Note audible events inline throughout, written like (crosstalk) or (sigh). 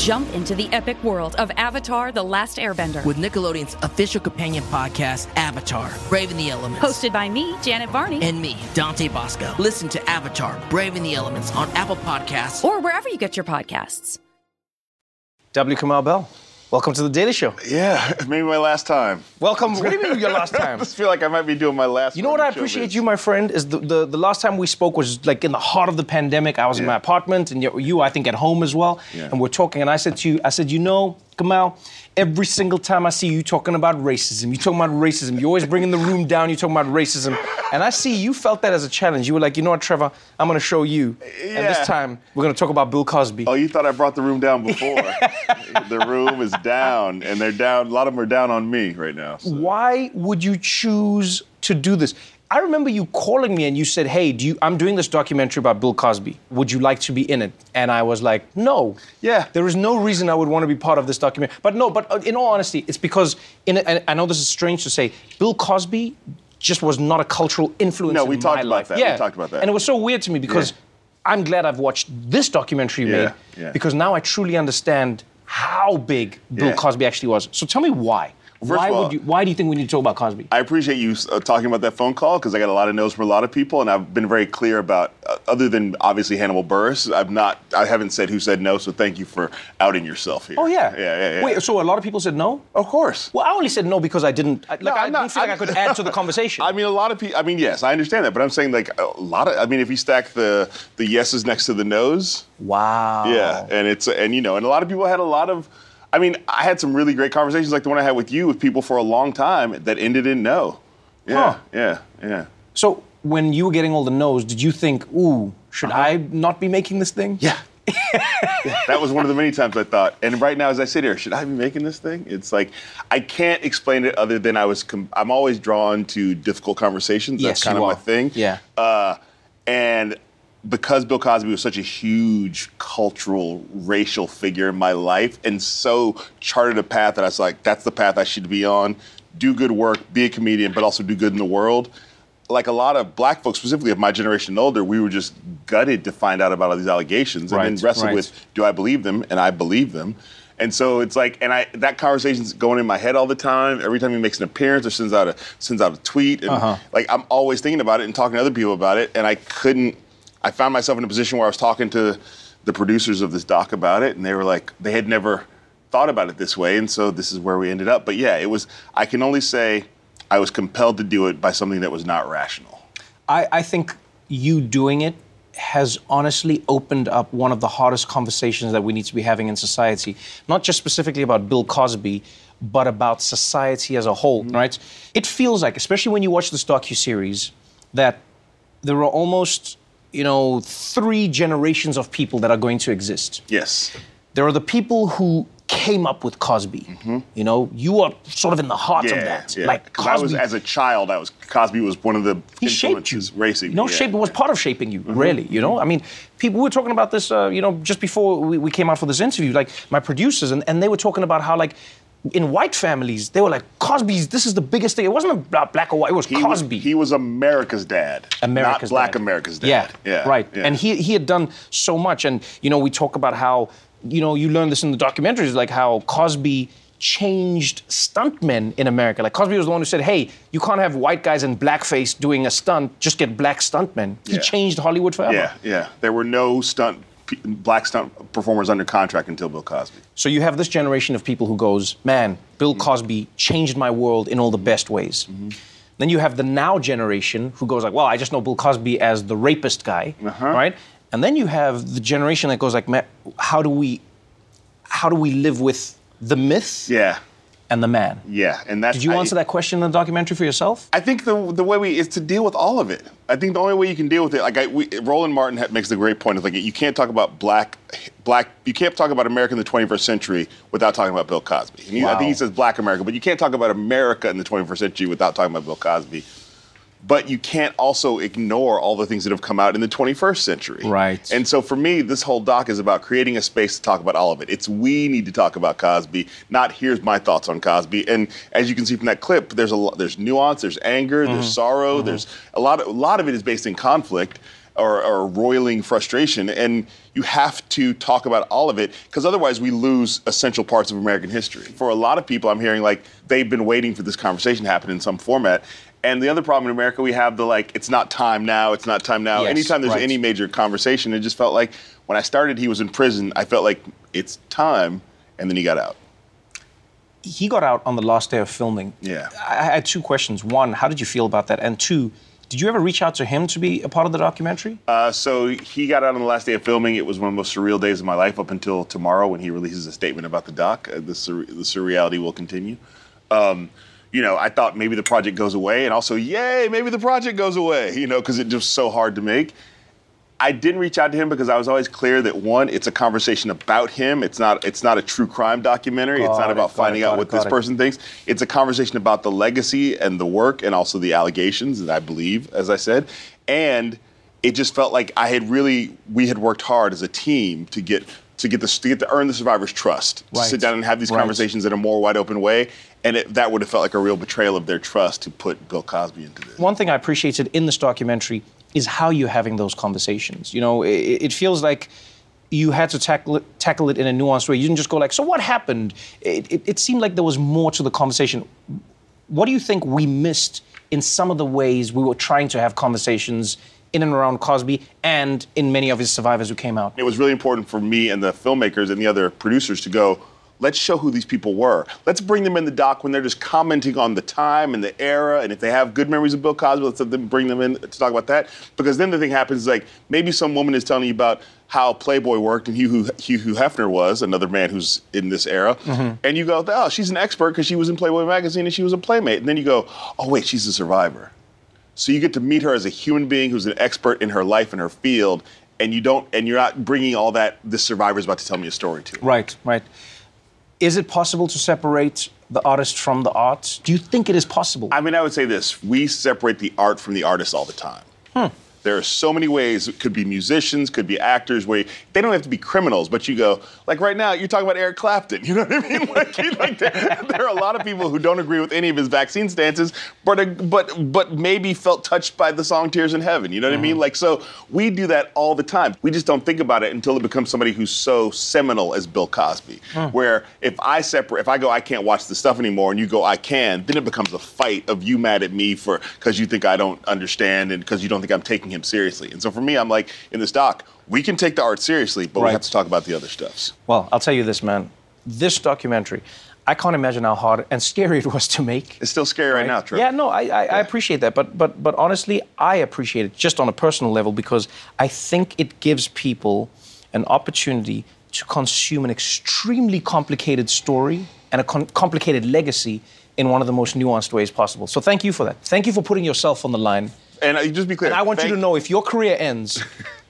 Jump into the epic world of Avatar The Last Airbender. with Nickelodeon's official companion podcast, Avatar Braving the Elements. Hosted by me, Janet Varney. and me, Dante Basco. Listen to Avatar Braving the Elements on Apple Podcasts. or wherever you get your podcasts. W. Kamau Bell. Welcome to the Daily Show. Yeah, (laughs) maybe my last time. Welcome. What do you mean your last (laughs) time? I just feel like I might be doing my last. You know what I appreciate you, my friend, is the, the, the last time we spoke was like in the heart of the pandemic. I was in my apartment, and you, you, I think, at home as well. Yeah. And we're talking, and I said to you, I said, you know, Kamau, every single time I see you talking about racism, you're talking about racism, you're always bringing the room down, you're talking about racism. And I see you felt that as a challenge. You were like, you know what, Trevor, I'm going to show you. And this time, we're going to talk about Bill Cosby. Oh, you thought I brought the room down before? (laughs) the room is down, and they're down. A lot of them are down on me right now. so. why would you choose to do this? I remember you calling me and you said, "Hey, do you? I'm doing this documentary about Bill Cosby. Would you like to be in it?" And I was like, "No. Yeah. There is no reason I would want to be part of this documentary." But no, but uh, in all honesty, it's because in and I know this is strange to say, Bill Cosby just was not a cultural influence. No, we in talked my about life. that. We talked about that. And it was so weird to me because Yeah. I'm glad I've watched this documentary Yeah, made yeah. because now I truly understand how big Bill Yeah. Cosby actually was. So tell me why. First why all- would you? Why do you think we need to talk about Cosby? I appreciate you uh, talking about that phone call because I got a lot of no's from a lot of people, and I've been very clear about. Uh, other than obviously Hannibal Buress, I've not. I haven't said who said no. So thank you for outing yourself here. Oh yeah. Yeah, yeah, yeah. Wait, so a lot of people said no? of course. Well, I only said no because I didn't. I- Like No, I I'm didn't not- feel like i could add to the conversation. (laughs) I mean, a lot of people. I mean, yes, I understand that, but I'm saying like a lot of. I mean, if you stack the the yeses next to the nos, wow. yeah, and it's and you know, and a lot of people had a lot of. I mean, I had some really great conversations like the one I had with you with people for a long time that ended in no. Yeah, Huh. yeah, yeah. So when you were getting all the no's, did you think, ooh, should I not be making this thing? Uh-huh. Yeah. Yeah, that was one of the many times I thought. And right now, as I sit here, should I be making this thing? It's like I can't explain it other than I was. Com- I'm always drawn to difficult conversations. That's Yes, kind you of my thing. Yeah. Uh, and because Bill Cosby was such a huge cultural, racial figure in my life, and so charted a path that I was like, that's the path I should be on. Do good work, be a comedian, but also do good in the world like a lot of black folks, specifically of my generation and older, we were just gutted to find out about all these allegations and Right, then wrestle right. with, do I believe them? And I believe them. And so it's like, and I that conversation's going in my head all the time. Every time he makes an appearance or sends out a sends out a tweet, and Uh-huh. like I'm always thinking about it and talking to other people about it. And I couldn't. I found myself in a position where I was talking to the producers of this doc about it, and they were like, they had never thought about it this way, and so this is where we ended up. But yeah, it was. I can only say I was compelled to do it by something that was not rational. I, I think you doing it has honestly opened up one of the hardest conversations that we need to be having in society. Not just specifically about Bill Cosby, but about society as a whole, mm-hmm. right? It feels like, especially when you watch this docu-series, that there are almost, you know, three generations of people that are going to exist. Yes. There are the people who came up with Cosby. You know, you are sort of in the heart of that. Like 'Cause I was Cosby as a child. I was Cosby was one of the he shaped you. racing. You know, yeah. Mm-hmm. shape was part of shaping you, really. You know, I mean, people we were talking about this, uh, you know, just before we, we came out for this interview. Like my producers, and, and they were talking about how like. In white families, they were like Cosby's. This is the biggest thing. It wasn't a bla- black or white. It was He was, Cosby. he was America's dad, America's not Black dad. America's dad. Yeah, yeah, right. yeah. And he he had done so much, and you know we talk about how you know you learn this in the documentaries, like how Cosby changed stuntmen in America. Like Cosby was the one who said, "Hey, you can't have white guys in blackface doing a stunt. Just get black stuntmen." He Yeah. changed Hollywood forever. yeah, yeah. There were no stunt black stunt performers under contract until Bill Cosby. So you have this generation of people who goes, "Man, Bill Mm-hmm. Cosby changed my world in all the best ways." Then you have the now generation who goes like, "Well, I just know Bill Cosby as the rapist guy," Uh-huh. right? And then you have the generation that goes like, "Man, how do we, how do we live with the myth Yeah, and the man. Yeah, and that's Did you I- answer that question in the documentary for yourself? I think the the way we is to deal with all of it. I think the only way you can deal with it, like I, we, Roland Martin makes the great point of like you can't talk about black black you can't talk about America in the 21st century without talking about Bill Cosby. He- I think he says Black America, but you can't talk about America in the 21st century without talking about Bill Cosby. But you can't also ignore all the things that have come out in the 21st century. Right. And so for me, this whole doc is about creating a space to talk about all of it. It's we need to talk about Cosby, not here's my thoughts on Cosby. And as you can see from that clip, there's a lo- there's nuance, there's anger, there's mm-hmm. sorrow, mm-hmm. there's a lot of, a lot of it is based in conflict or, or roiling frustration. And you have to talk about all of it because otherwise we lose essential parts of American history. For a lot of people, I'm hearing like they've been waiting for this conversation to happen in some format. And the other problem in America, we have the like, it's not time now, it's not time now. Yes, Anytime there's right. any major conversation, it just felt like when I started, he was in prison. I felt like it's time, and then he got out. He got out on the last day of filming. Yeah. I had two questions. One, how did you feel about that? And two, did you ever reach out to him to be a part of the documentary? Uh, so he got out on the last day of filming. It was one of the most surreal days of my life up until tomorrow when he releases a statement about the doc. Uh, the, sur- the surreality will continue. Um, you know, I thought maybe the project goes away, and also, yay, maybe the project goes away. You know, because it's just so hard to make. I didn't reach out to him because I was always clear that one, it's a conversation about him. It's not. It's not a true crime documentary. it's Got not it, about it, finding got out it, what this it. person thinks. It's a conversation about the legacy and the work, and also the allegations that I believe, as I said, and it just felt like I had really we had worked hard as a team to get to get this to get to earn the survivor's trust, to Right. sit down and have these Right. conversations in a more wide open way, and it, that would have felt like a real betrayal of their trust to put Bill Cosby into this. One thing I appreciated in this documentary is how you're having those conversations. You know, it, it feels like you had to tackle it, tackle it in a nuanced way. You didn't just go like, "So what happened?" It, it, it seemed like there was more to the conversation. What do you think we missed in some of the ways we were trying to have conversations in and around Cosby and in many of his survivors who came out? It was really important for me and the filmmakers and the other producers to go, let's show who these people were. Let's bring them in the doc when they're just commenting on the time and the era. And if they have good memories of Bill Cosby, let's let them bring them in to talk about that. Because then the thing happens is like maybe some woman is telling you about how Playboy worked and Hugh, Hugh, Hugh Hefner was, another man who's in this era. Mm-hmm. And you go, oh, she's an expert because she was in Playboy magazine and she was a playmate. And then you go, oh, wait, she's a survivor. So you get to meet her as a human being who's an expert in her life and her field, and you don't, and you're not bringing all that this survivor's about to tell me a story to. Right, right. Is it possible to separate the artist from the art? Do you think it is possible? I mean, I would say this: we separate the art from the artist all the time. Hmm. There are so many ways. It could be musicians, could be actors. Where they don't have to be criminals, but you go like right now. You're talking about Eric Clapton. (laughs) You know what I mean? (laughs) Like, like, there, there are a lot of people who don't agree with any of his vaccine stances, but uh, but but maybe felt touched by the song "Tears in Heaven." You know what I mean? Mm-hmm. Like so, we do that all the time. We just don't think about it until it becomes somebody who's so seminal as Bill Cosby. Mm. Where if I separate, if I go, I can't watch the stuff anymore, and you go, I can, then it becomes a fight of you mad at me for because you think I don't understand and because you don't think I'm taking him seriously. And so for me, I'm like in this doc, we can take the art seriously, but we have to talk about the other stuffs. Well, I'll tell you this, man. This documentary, I can't imagine how hard and scary it was to make. It's still scary right, now, Trevor. Yeah, no, I, I, I appreciate that, but but but honestly, I appreciate it just on a personal level because I think it gives people an opportunity to consume an extremely complicated story and a con- complicated legacy in one of the most nuanced ways possible. So thank you for that. Thank you for putting yourself on the line. And uh, just be clear. And I want you to know if your career ends,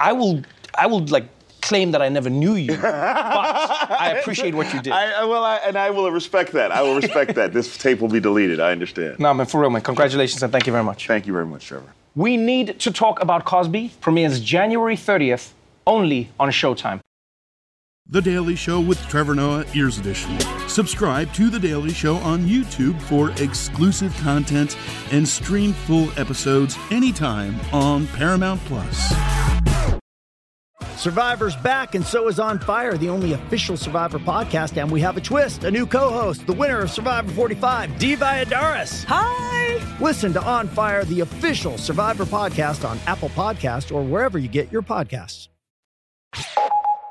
I will I will like claim that I never knew you. But I appreciate what you did. (laughs) I, I will, I, and I will respect that. I will respect that. This tape will be deleted. I understand. no, man, for real, man. Congratulations and thank you very much. Thank you very much, Trevor. We Need to Talk About Cosby premieres January 30th only on Showtime. The Daily Show with Trevor Noah, Ears Edition. Subscribe to The Daily Show on YouTube for exclusive content and stream full episodes anytime on Paramount Plus. Survivor's back, and so is On Fire, the only official Survivor podcast. And we have a twist a new co host, the winner of Survivor 45, Dee Valladares. Hi! Listen to On Fire, the official Survivor podcast on Apple Podcast or wherever you get your podcasts.